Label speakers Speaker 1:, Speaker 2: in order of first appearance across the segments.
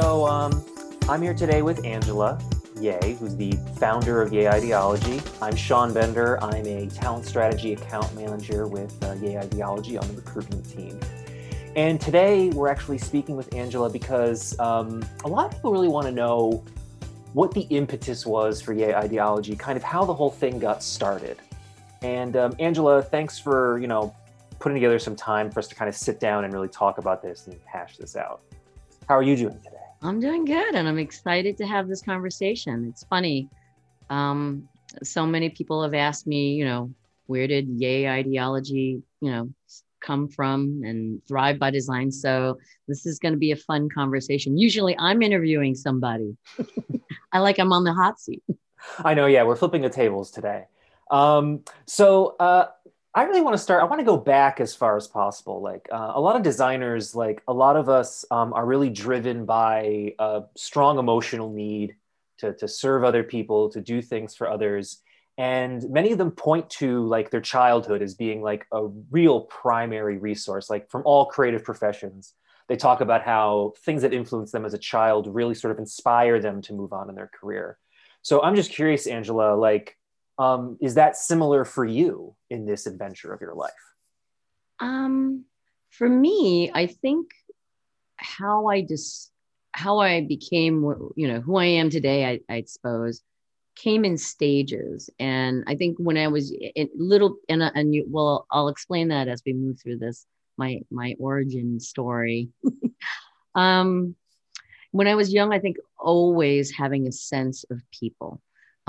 Speaker 1: So um, I'm here today with Angela Yeh, who's the founder of Yeh Ideology. I'm Sean Bender. I'm a talent strategy account manager with uh, Ideology on the recruitment team. And today we're actually speaking with Angela because um, a lot of people really want to know what the impetus was for Yeh Ideology, kind of how the whole thing got started. And um, Angela, thanks for you know putting together some time for us to kind of sit down and really talk about this and hash this out. How are you doing today?
Speaker 2: I'm doing good, and I'm excited to have this conversation. It's funny. Um, so many people have asked me, you know, where did Yeh Ideology, you know, come from and thrive by design so this is going to be a fun conversation usually i'm interviewing somebody i like i'm on the hot seat
Speaker 1: i know yeah we're flipping the tables today um, so uh, I really want to start. I want to go back as far as possible. Like uh, a lot of designers, like a lot of us, um, are really driven by a strong emotional need to to serve other people, to do things for others, and many of them point to like their childhood as being like a real primary resource. Like from all creative professions, they talk about how things that influence them as a child really sort of inspire them to move on in their career. So I'm just curious, Angela, like um, is that similar for you in this adventure of your life?
Speaker 2: Um, for me, I think how I just how I became, you know, who I am today, I, I suppose, came in stages. And I think when I was in little, and and you, well, I'll explain that as we move through this my my origin story. um, when I was young, I think always having a sense of people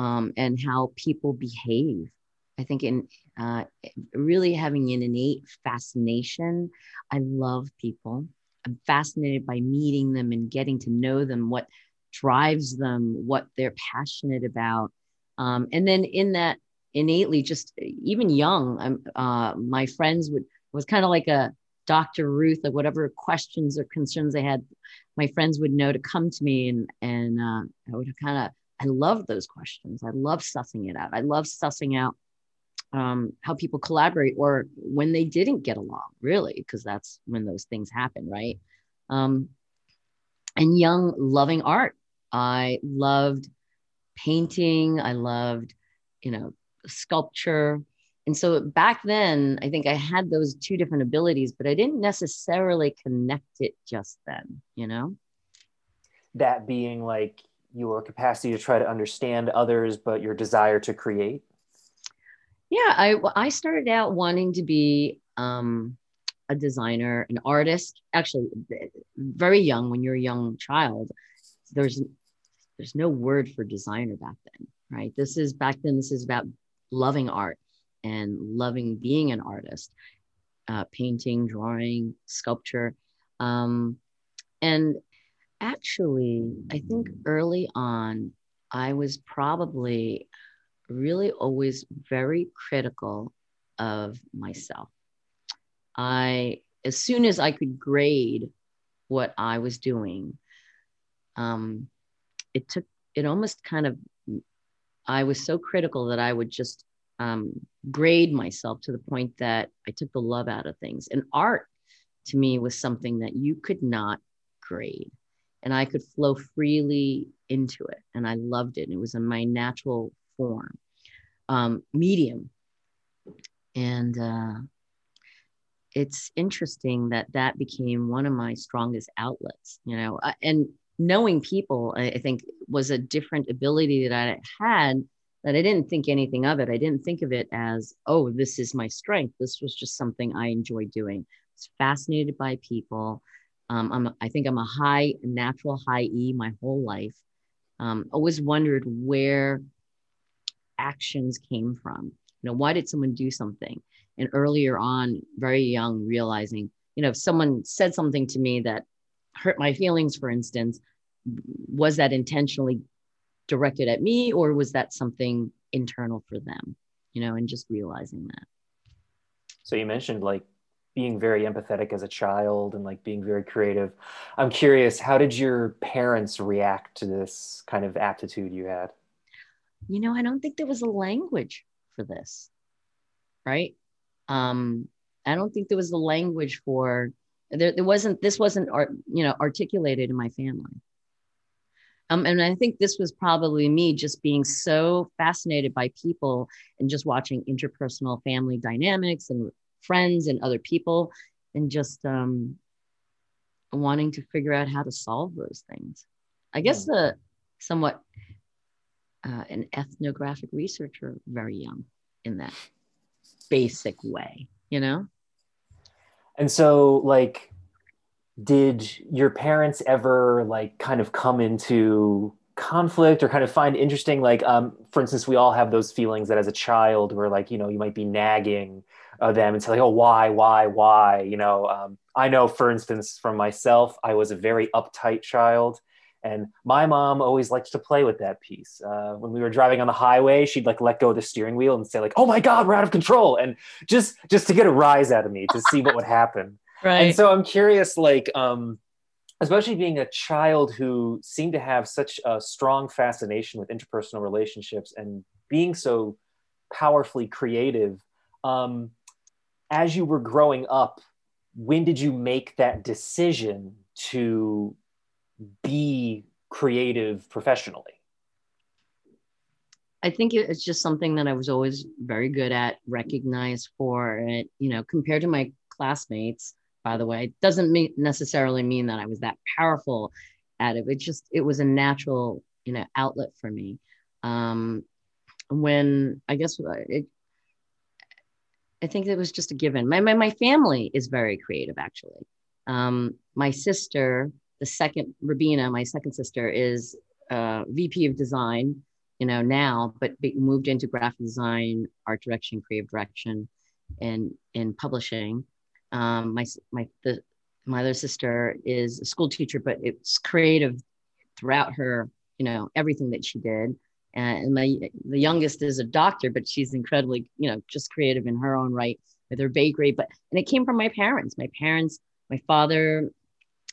Speaker 2: um, and how people behave. I think in uh, really having an innate fascination. I love people. I'm fascinated by meeting them and getting to know them, what drives them, what they're passionate about. Um, and then in that innately, just even young, uh, my friends would was kind of like a Dr. Ruth, like whatever questions or concerns they had, my friends would know to come to me and and uh, I would kind of I love those questions. I love sussing it out. I love sussing out um, how people collaborate or when they didn't get along, really, because that's when those things happen, right? Um, and young, loving art. I loved painting. I loved, you know, sculpture. And so back then, I think I had those two different abilities, but I didn't necessarily connect it just then, you know?
Speaker 1: That being like your capacity to try to understand others, but your desire to create?
Speaker 2: Yeah, I I started out wanting to be um, a designer, an artist. Actually, very young when you're a young child, there's there's no word for designer back then, right? This is back then. This is about loving art and loving being an artist, uh, painting, drawing, sculpture, um, and actually, I think early on, I was probably really always very critical of myself. I, as soon as I could grade what I was doing, um, it took, it almost kind of, I was so critical that I would just um, grade myself to the point that I took the love out of things. And art to me was something that you could not grade and I could flow freely into it. And I loved it. And it was in my natural form, um, medium. And uh, it's interesting that that became one of my strongest outlets, you know, and knowing people, I, I think was a different ability that I had that I didn't think anything of it. I didn't think of it as, oh, this is my strength. This was just something I enjoyed doing. I was fascinated by people. Um, I'm, I think I'm a high natural high E my whole life. Um, always wondered where actions came from. You know, why did someone do something? And earlier on, very young, realizing, you know, if someone said something to me that hurt my feelings, for instance, was that intentionally directed at me or was that something internal for them? You know, and just realizing that.
Speaker 1: So you mentioned like being very empathetic as a child and like being very creative. I'm curious, how did your parents react to this kind of aptitude you had?
Speaker 2: You know, I don't think there was a language for this, right? Um, I don't think there was a language for there. There wasn't. This wasn't art. You know, articulated in my family. Um, and I think this was probably me just being so fascinated by people and just watching interpersonal family dynamics and friends and other people and just um, wanting to figure out how to solve those things. I guess yeah. the somewhat uh, an ethnographic researcher very young in that basic way, you know?
Speaker 1: And so, like, did your parents ever like kind of come into conflict or kind of find interesting like um, for instance we all have those feelings that as a child where like you know you might be nagging uh, them and say like oh why why why? You know um, i know for instance from myself i was a very uptight child and my mom always liked to play with that piece. Uh, when we were driving on the highway she'd like let go of the steering wheel and say like oh my god we're out of control and just just to get a rise out of me to see what would happen.
Speaker 2: Right.
Speaker 1: And so I'm curious, like, um, especially being a child who seemed to have such a strong fascination with interpersonal relationships and being so powerfully creative. Um, as you were growing up, when did you make that decision to be creative professionally?
Speaker 2: I think it's just something that I was always very good at, recognized for it. You know, compared to my classmates, by the way. It doesn't mean necessarily mean that I was that powerful at it. It just it was a natural, you know, outlet for me. Um, when I guess uh, it, I think it was just a given. My my, my family is very creative, actually. Um, my sister, the second Rabina, my second sister, is uh, VP of design, you know, now, but moved into graphic design, art direction, creative direction, and in publishing. Um, my my the my other sister is a school teacher, but it's creative throughout her, you know, everything that she did. And my the youngest is a doctor, but she's incredibly, you know, just creative in her own right with her bakery. But and it came from my parents. My parents, my father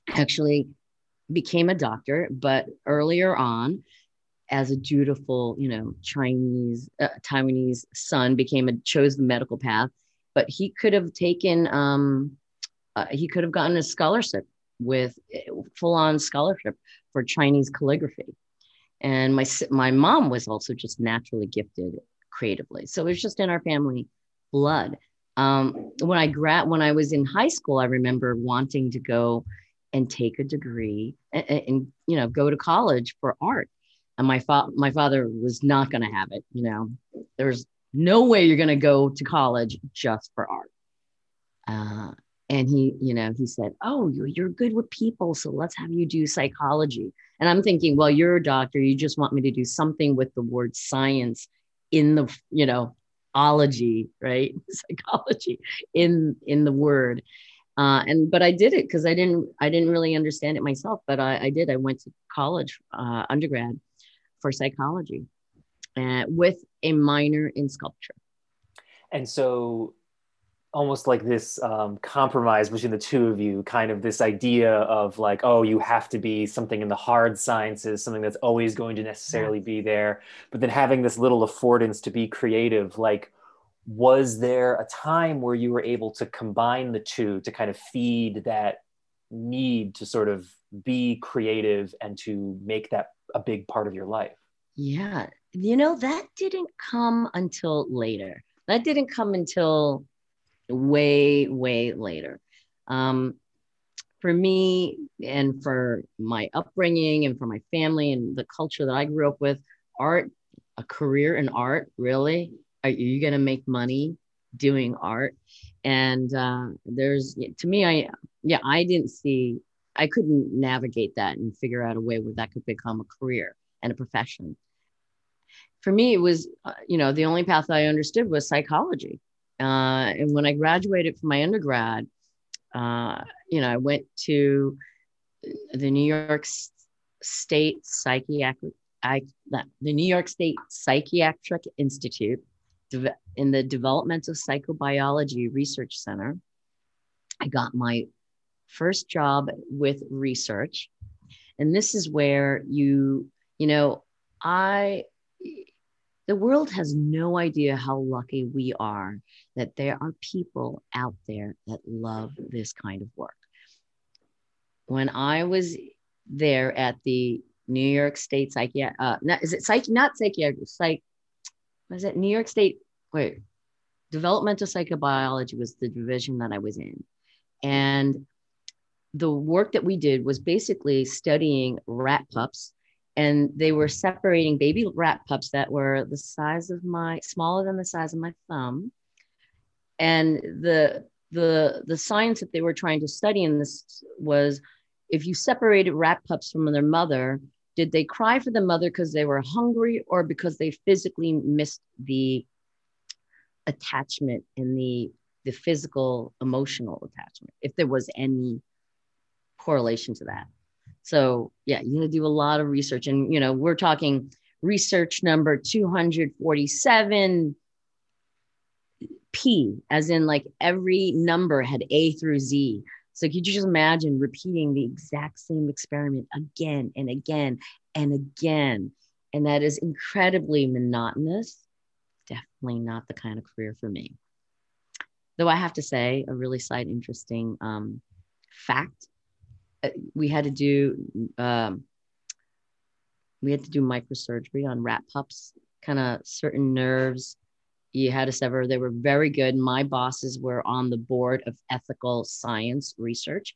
Speaker 2: actually became a doctor, but earlier on, as a dutiful, you know, Chinese uh, Taiwanese son, became a chose the medical path but he could have taken um, uh, he could have gotten a scholarship with full on scholarship for Chinese calligraphy. And my my mom was also just naturally gifted creatively, so it was just in our family blood. Um, when I grad when I was in high school, I remember wanting to go and take a degree and, and you know go to college for art. And my fa- my father was not going to have it. You know, there's no way you're going to go to college just for art. Uh, and he, you know, he said, "Oh, you're good with people, so let's have you do psychology." And I'm thinking, well, you're a doctor. You just want me to do something with the word science in the, you know, ology, right? Psychology in in the word. Uh, and but I did it because I didn't I didn't really understand it myself, but I, I did. I went to college, uh, undergrad, for psychology, uh, with a minor in sculpture.
Speaker 1: And so, almost like this um, compromise between the two of you, kind of this idea of like, oh, you have to be something in the hard sciences, something that's always going to necessarily be there, but then having this little affordance to be creative. Like, was there a time where you were able to combine the two to kind of feed that need to sort of be creative and to make that a big part of your life?
Speaker 2: Yeah, you know, that didn't come until later. That didn't come until way, way later. Um, for me and for my upbringing and for my family and the culture that I grew up with, art, a career in art, really? Are you going to make money doing art? And uh, there's, to me, I, yeah, I didn't see, I couldn't navigate that and figure out a way where that could become a career and a profession for me, it was, uh, you know, the only path I understood was psychology. Uh, and when I graduated from my undergrad, uh, you know, I went to the New York State Psychiatric, I, the New York State Psychiatric Institute in the Developmental Psychobiology Research Center. I got my first job with research. And this is where you, you know, I the world has no idea how lucky we are that there are people out there that love this kind of work. When I was there at the New York State psychiatric. Uh, is it psych? Not psychiatric. Psych. Was it New York State? Wait, developmental psychobiology was the division that I was in, and the work that we did was basically studying rat pups and they were separating baby rat pups that were the size of my smaller than the size of my thumb. And the the the science that they were trying to study in this was if you separated rat pups from their mother did they cry for the mother because they were hungry or because they physically missed the attachment and the the physical emotional attachment if there was any correlation to that so yeah, you gotta do a lot of research. And you know, we're talking research number 247 P, as in like every number had A through Z. So could you just imagine repeating the exact same experiment again and again and again? And that is incredibly monotonous. Definitely not the kind of career for me. Though I have to say, a really side interesting um, fact we had to do um, we had to do microsurgery on rat pups, kind of certain nerves you had to sever. They were very good. My bosses were on the board of ethical science research.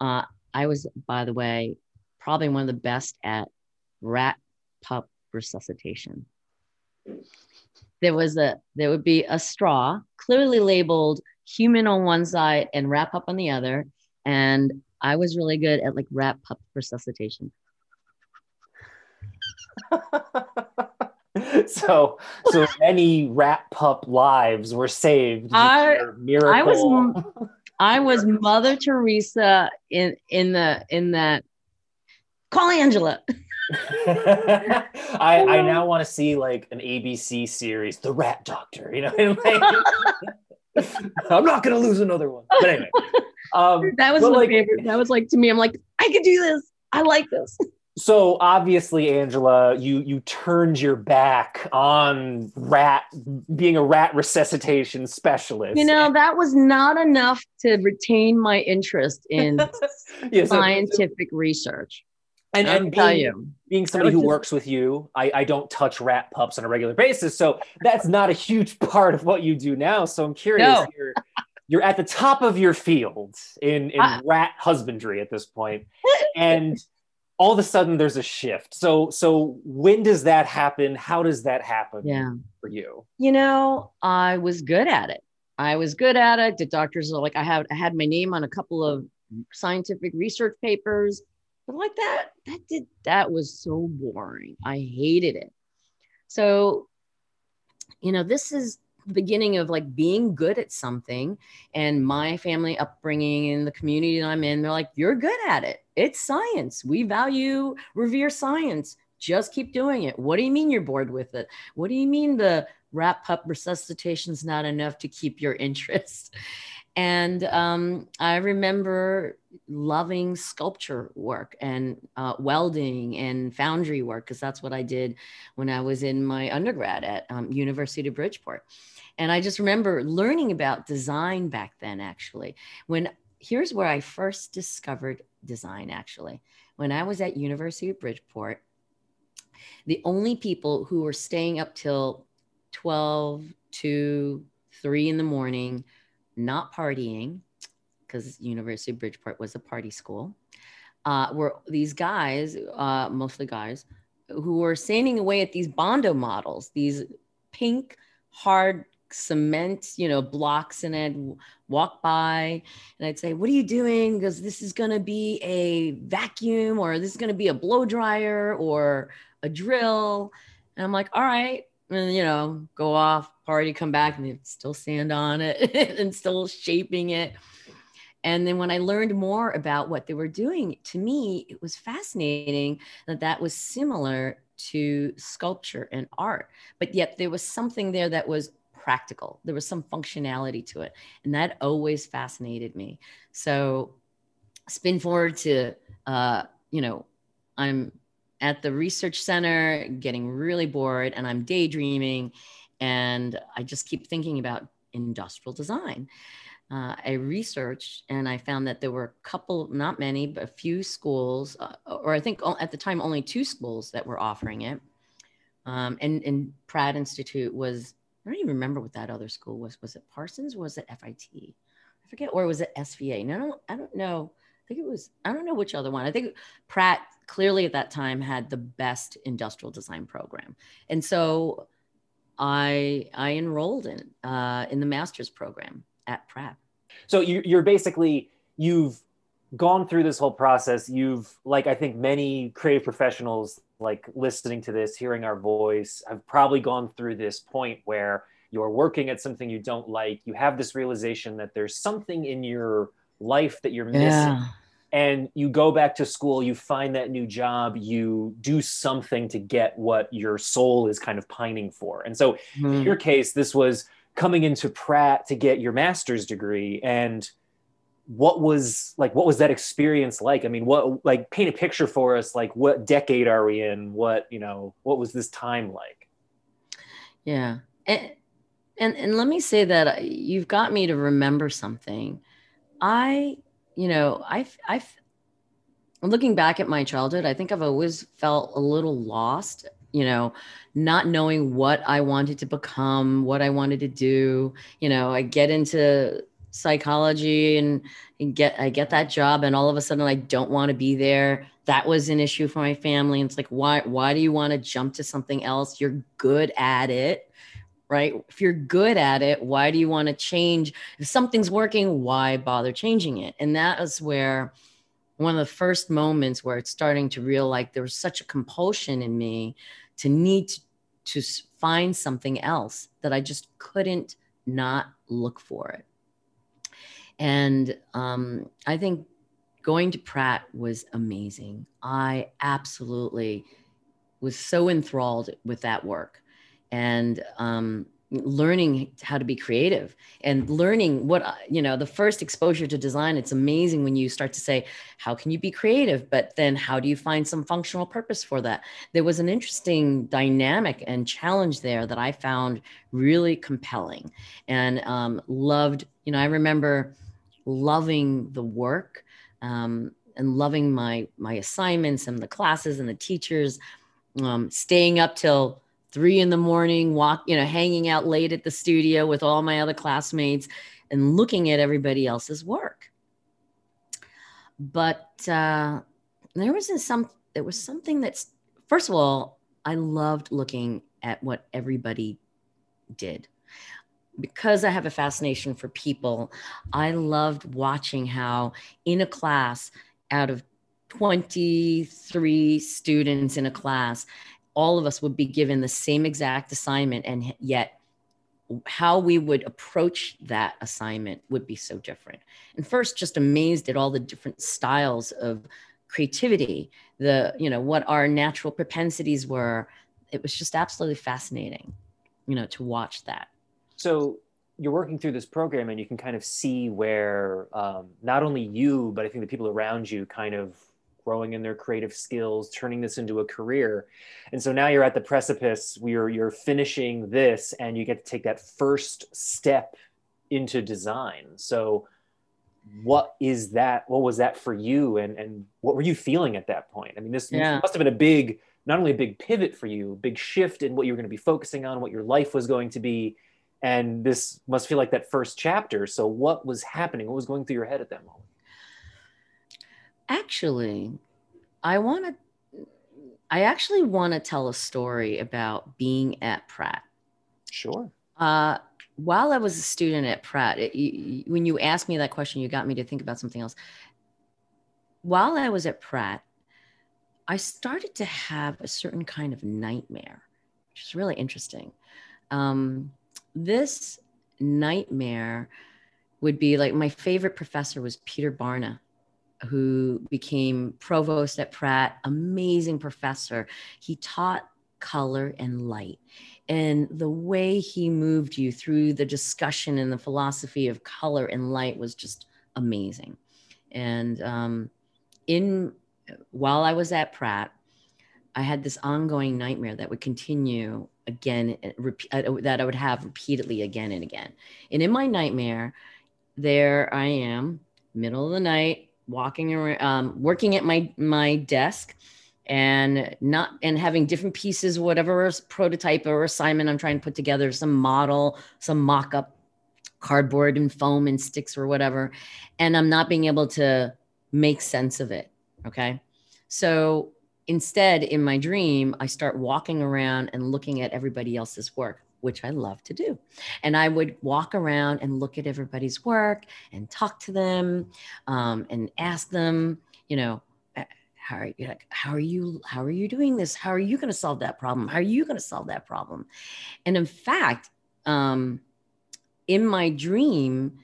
Speaker 2: Uh, I was, by the way, probably one of the best at rat pup resuscitation. There was a there would be a straw clearly labeled human on one side and rat pup on the other, and I was really good at like rat pup resuscitation.
Speaker 1: so so many rat pup lives were saved. I, miracle.
Speaker 2: I was I was Mother Teresa in in the in that call Angela.
Speaker 1: I, I now want to see like an ABC series, The Rat Doctor. You know, I'm not gonna lose another one. But anyway,
Speaker 2: um, that was my like, favorite. That was like to me. I'm like, I could do this. I like this.
Speaker 1: So obviously, Angela, you you turned your back on rat being a rat resuscitation specialist.
Speaker 2: You know that was not enough to retain my interest in yeah, so, scientific so, research.
Speaker 1: And, and being, you, being somebody who just, works with you, I, I don't touch rat pups on a regular basis. So that's not a huge part of what you do now. So I'm curious. No. You're, you're at the top of your field in, in rat husbandry at this point, And all of a sudden there's a shift. So so when does that happen? How does that happen
Speaker 2: yeah.
Speaker 1: for you?
Speaker 2: You know, I was good at it. I was good at it. The doctors are like I had I had my name on a couple of scientific research papers but like that, that did that was so boring. I hated it. So, you know, this is the beginning of like being good at something. And my family upbringing in the community that I'm in, they're like, you're good at it. It's science. We value, revere science. Just keep doing it. What do you mean you're bored with it? What do you mean the rat pup resuscitation's not enough to keep your interest? And um, I remember loving sculpture work and uh, welding and foundry work because that's what I did when I was in my undergrad at um, University of Bridgeport. And I just remember learning about design back then, actually. When here's where I first discovered design, actually. When I was at University of Bridgeport, the only people who were staying up till 12 to 3 in the morning not partying, because University of Bridgeport was a party school, uh, were these guys, uh, mostly guys, who were sanding away at these Bondo models, these pink, hard cement, you know, blocks, and I'd walk by and I'd say, What are you doing? Because this is going to be a vacuum, or this is going to be a blow dryer, or a drill. And I'm like, All right. And, you know, go off, party, come back, and still sand on it and still shaping it. And then when I learned more about what they were doing, to me, it was fascinating that that was similar to sculpture and art, but yet there was something there that was practical. There was some functionality to it. And that always fascinated me. So spin forward to, uh, you know, I'm at the research center getting really bored and I'm daydreaming and I just keep thinking about industrial design. uh, I researched and I found that there were a couple, not many, but a few schools, uh, or I think at the time only two schools that were offering it. Um, and, and Pratt Institute was, I don't even remember what that other school was. Was it Parsons? was it FIT? I forget, or was it SVA? No, no, I don't know. I think it was, I don't know which other one. I think Pratt clearly at that time had the best industrial design program. And so I, I enrolled in, uh, in the master's program at Pratt.
Speaker 1: So you, you're basically, you've gone through this whole process. You've, like, I think many creative professionals, like listening to this, hearing our voice, have probably gone through this point where you're working at something you don't like. You have this realization that there's something in your life that you're missing. Yeah. And you go back to school, you find that new job, you do something to get what your soul is kind of pining for. And so, mm-hmm. in your case, this was coming into Pratt to get your master's degree and what was like what was that experience like? I mean what like paint a picture for us like what decade are we in? What you know what was this time like?
Speaker 2: Yeah. And and, and let me say that you've got me to remember something. I you know i've i've looking back at my childhood i think i've always felt a little lost you know, not knowing what I wanted to become, what I wanted to do. You know, I get into psychology and, and get I get that job and all of a sudden I don't want to be there. That was an issue for my family. And it's like, why why do you want to jump to something else? You're good at it. Right. If you're good at it, why do you want to change? If something's working, why bother changing it? And that is where one of the first moments where it's starting to real like there was such a compulsion in me to need to, to find something else that I just couldn't not look for it. And um, I think going to Pratt was amazing. I absolutely was so enthralled with that work. And um, learning how to be creative and learning what you know the first exposure to design it's amazing when you start to say how can you be creative? But then how do you find some functional purpose for that? There was an interesting dynamic and challenge there that i found really compelling and um, loved you know i remember loving the work um, and loving my my assignments and the classes and the teachers um, staying up till three in the morning, walk, you know, hanging out late at the studio with all my other classmates and looking at everybody else's work. But uh, there was some, there was something that's, first of all, I loved looking at what everybody did. Because I have a fascination for people, I loved watching how in a class out of 23 students in a class, all of us would be given the same exact assignment and yet how we would approach that assignment would be so different. And first just amazed at all the different styles of creativity the you know what our natural propensities were. It was just absolutely fascinating you know to watch that.
Speaker 1: So you're working through this program and you can kind of see where um, not only you but i think the people around you kind of growing in their creative skills, turning this into a career. And so now you're at the precipice where you're finishing this and you get to take that first step into design. So what is that? What was that for you? And, and what were you feeling at that point? I mean, this yeah. must have been a big, not only a big pivot for you, big shift in what you were going to be focusing on, what your life was going to be. And this must feel like that first chapter. So what was happening? What was going through your head at that moment?
Speaker 2: Actually, I want to. I actually want to tell a story about being at Pratt.
Speaker 1: Sure.
Speaker 2: Uh, while I was a student at Pratt, it, you, when you asked me that question, you got me to think about something else. While I was at Pratt, I started to have a certain kind of nightmare, which is really interesting. Um, this nightmare would be like my favorite professor was Peter Barna who became provost at Pratt, amazing professor. He taught color and light. And the way he moved you through the discussion and the philosophy of color and light was just amazing. And um, in while I was at Pratt, I had this ongoing nightmare that would continue again, uh, that I would have repeatedly again and again. And in my nightmare, there I am, middle of the night, walking around, um, working at my my desk, and not and having different pieces, whatever prototype or assignment I'm trying to put together, some model, some mock up, cardboard and foam and sticks or whatever, and I'm not being able to make sense of it. Okay, so instead, in my dream, I start walking around and looking at everybody else's work which I love to do. And I would walk around and look at everybody's work and talk to them um, and ask them, you know, how are you how are you how are you doing this? How are you going to solve that problem? How are you going to solve that problem? And in fact um, in my dream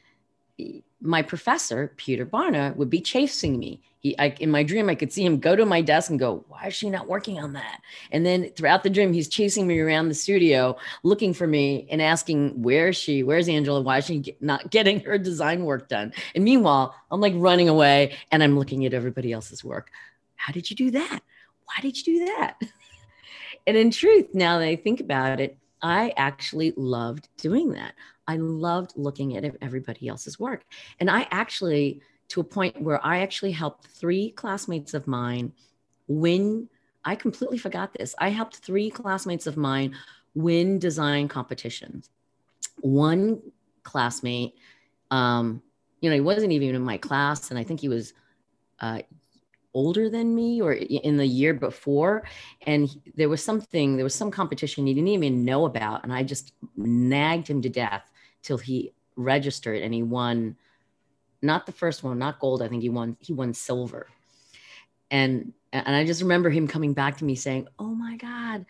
Speaker 2: my professor peter barna would be chasing me he I, in my dream i could see him go to my desk and go why is she not working on that? And then throughout the dream he's chasing me around the studio looking for me and asking where is she? Where's angela? Why is she not getting her design work done? And meanwhile i'm like running away and i'm looking at everybody else's work. How did you do that? Why did you do that? And in truth now that i think about it i actually loved doing that. I loved looking at everybody else's work. And i actually to a point where I actually helped three classmates of mine win. I completely forgot this. I helped three classmates of mine win design competitions. One classmate, um, you know, he wasn't even in my class, and I think he was uh, older than me or in the year before. And there was something, there was some competition he didn't even know about. And I just nagged him to death till he registered and he won not the first one, not gold. I think he won he won silver. And and I just remember him coming back to me saying, "Oh my God,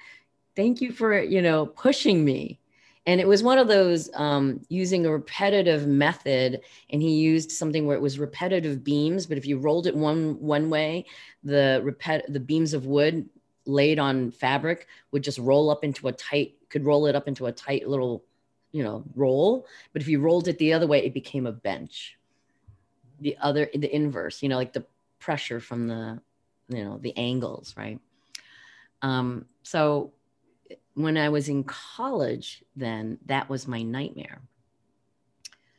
Speaker 2: thank you for you know pushing me." And it was one of those um, using a repetitive method, and he used something where it was repetitive beams. But if you rolled it one one way, the repet the beams of wood laid on fabric would just roll up into a tight could roll it up into a tight little you know roll. But if you rolled it the other way, it became a bench the other the inverse you know like the pressure from the you know the angles right um so when i was in college then that was my nightmare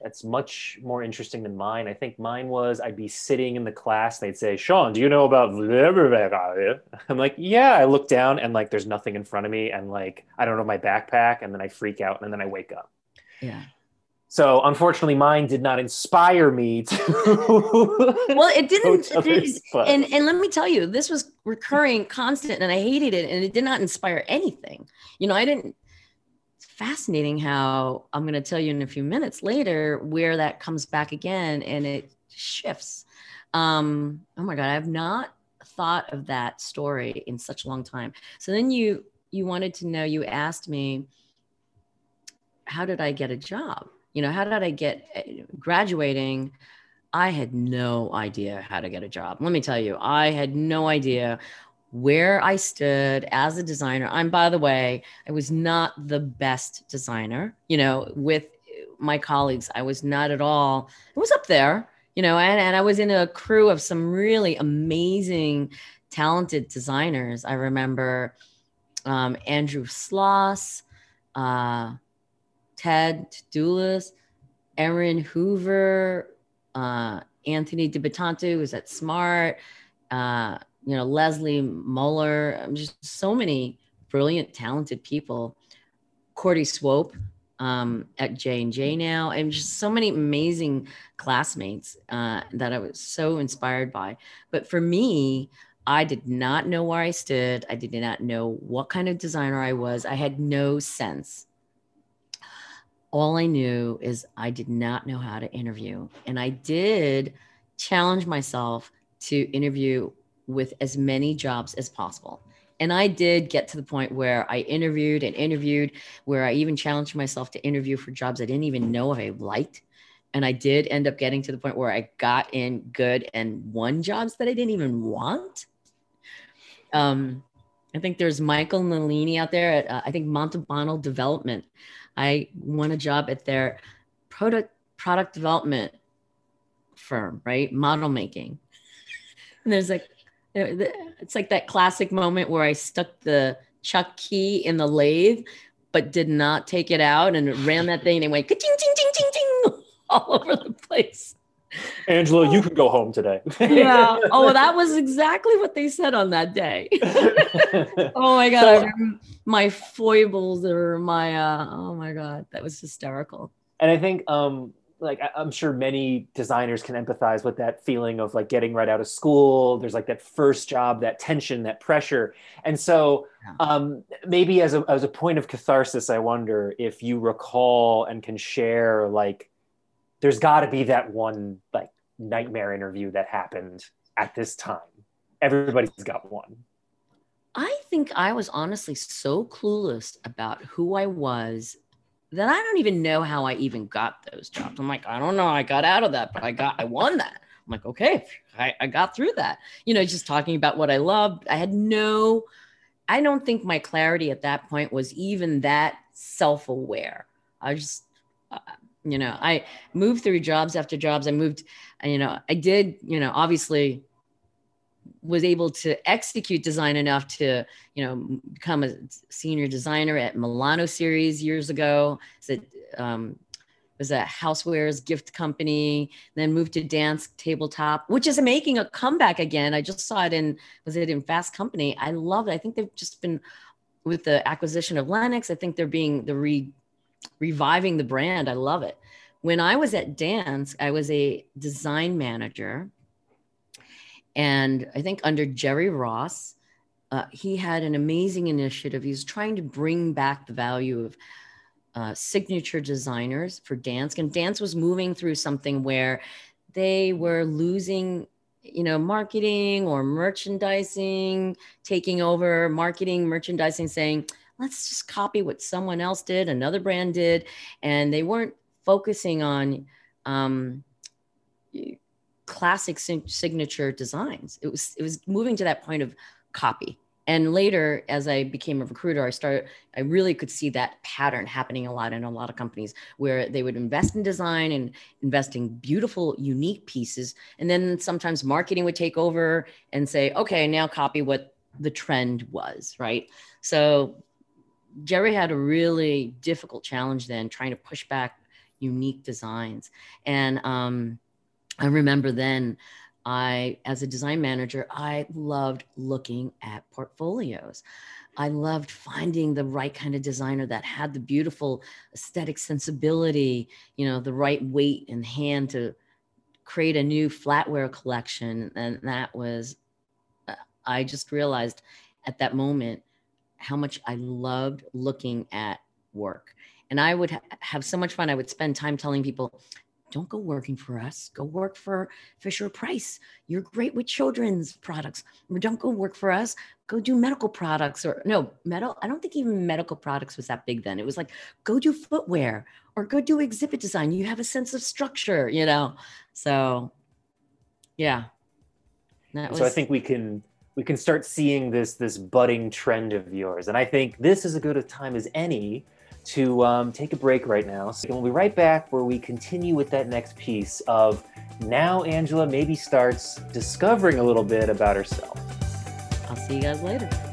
Speaker 1: that's much more interesting than mine. I think mine was I'd be sitting in the class. And they'd say, Sean, do you know about I'm like, yeah. I look down and like there's nothing in front of me. And like, I don't know my backpack. And then I freak out and then I wake up.
Speaker 2: Yeah.
Speaker 1: So unfortunately, mine did not inspire me to.
Speaker 2: well, it didn't. Others, and and let me tell you, this was recurring, constant, and I hated it, and it did not inspire anything. You know, I didn't. It's fascinating how I'm going to tell you in a few minutes later where that comes back again, and it shifts. Um, oh my god, I have not thought of that story in such a long time. So then you you wanted to know. You asked me, how did I get a job? You know how did i get eh, graduating? I had no idea how to get a job. Let me tell you i had no idea where i stood as a designer. I'm by the way i was not the best designer you know with my colleagues. I was not at all it was up there you know and, and i was in a crew of some really amazing talented designers. I remember um, andrew sloss uh, Ted Doulis, Erin Hoover, uh, Anthony DiBattanto who's at Smart, uh, you know, Leslie Muller, just so many brilliant, talented people. Cordy Swope um, at J and J now, and just so many amazing classmates uh, that I was so inspired by. But for me, I did not know where I stood. I did not know what kind of designer I was. I had no sense all I knew is I did not know how to interview. And I did challenge myself to interview with as many jobs as possible. And I did get to the point where I interviewed and interviewed, where I even challenged myself to interview for jobs I didn't even know I liked. And I did end up getting to the point where I got in good and won jobs that I didn't even want. Um, I think there's Michael Nalini out there at, uh, I think Montalbano Development. I won a job at their product product development firm, right? Model making. And there's like, it's like that classic moment where I stuck the chuck key in the lathe, but did not take it out and ran that thing and it went ching ching ching ching ching. all over the place.
Speaker 1: Angela, you can go home today.
Speaker 2: yeah. Oh, that was exactly what they said on that day. oh my god, so, my foibles or my uh, oh my god, that was hysterical.
Speaker 1: And I think um like I'm sure many designers can empathize with that feeling of like getting right out of school. There's like that first job, that tension, that pressure. And so um, maybe as a, as a point of catharsis, I wonder if you recall and can share like, there's got to be that one like nightmare interview that happened at this time. Everybody's got one.
Speaker 2: I think I was honestly so clueless about who I was that I don't even know how I even got those jobs. I'm like, I don't know. I got out of that, but I got, I won that. I'm like, okay, I, I got through that. You know, just talking about what I loved. I had no, I don't think my clarity at that point was even that self aware. I just, uh, you know, I moved through jobs after jobs. I moved, you know, I did, you know, obviously was able to execute design enough to you know become a senior designer at Milano series years ago. It um, was a housewares gift company. Then moved to Dansk tabletop, which is making a comeback again. I just saw it in was it in Fast Company. I love it. I think they've just been with the acquisition of Lenox. I think they're being the re reviving the brand. I love it. When I was at Dansk, I was a design manager and I think under Jerry Ross, uh, he had an amazing initiative. He was trying to bring back the value of uh, signature designers for Dansk. And Dansk was moving through something where they were losing, you know, marketing or merchandising, taking over marketing, merchandising, saying, let's just copy what someone else did, another brand did. And they weren't focusing on, um, classic signature designs. It was it was moving to that point of copy. And later, as I became a recruiter, I started. I really could see that pattern happening a lot in a lot of companies where they would invest in design and invest in beautiful, unique pieces, and then sometimes marketing would take over and say, "Okay, now copy what the trend was." Right. So Jerry had a really difficult challenge then, trying to push back unique designs, and um, I remember then I, as a design manager, I loved looking at portfolios. I loved finding the right kind of designer that had the beautiful aesthetic sensibility, you know, the right weight and hand to create a new flatware collection. And that was, uh, I just realized at that moment how much I loved looking at work. And I would ha- have so much fun. I would spend time telling people, don't go working for us. Go work for Fisher Price. You're great with children's products. Or don't go work for us. Go do medical products or no, metal. I don't think even medical products was that big then. It was like go do footwear or go do exhibit design. You have a sense of structure, you know. So yeah.
Speaker 1: That was, so I think we can we can start seeing this this budding trend of yours. And I think this is as good a time as any to um, take a break right now. So we'll be right back where we continue with that next piece of now Angela maybe starts discovering a little bit about herself.
Speaker 2: I'll see you guys later.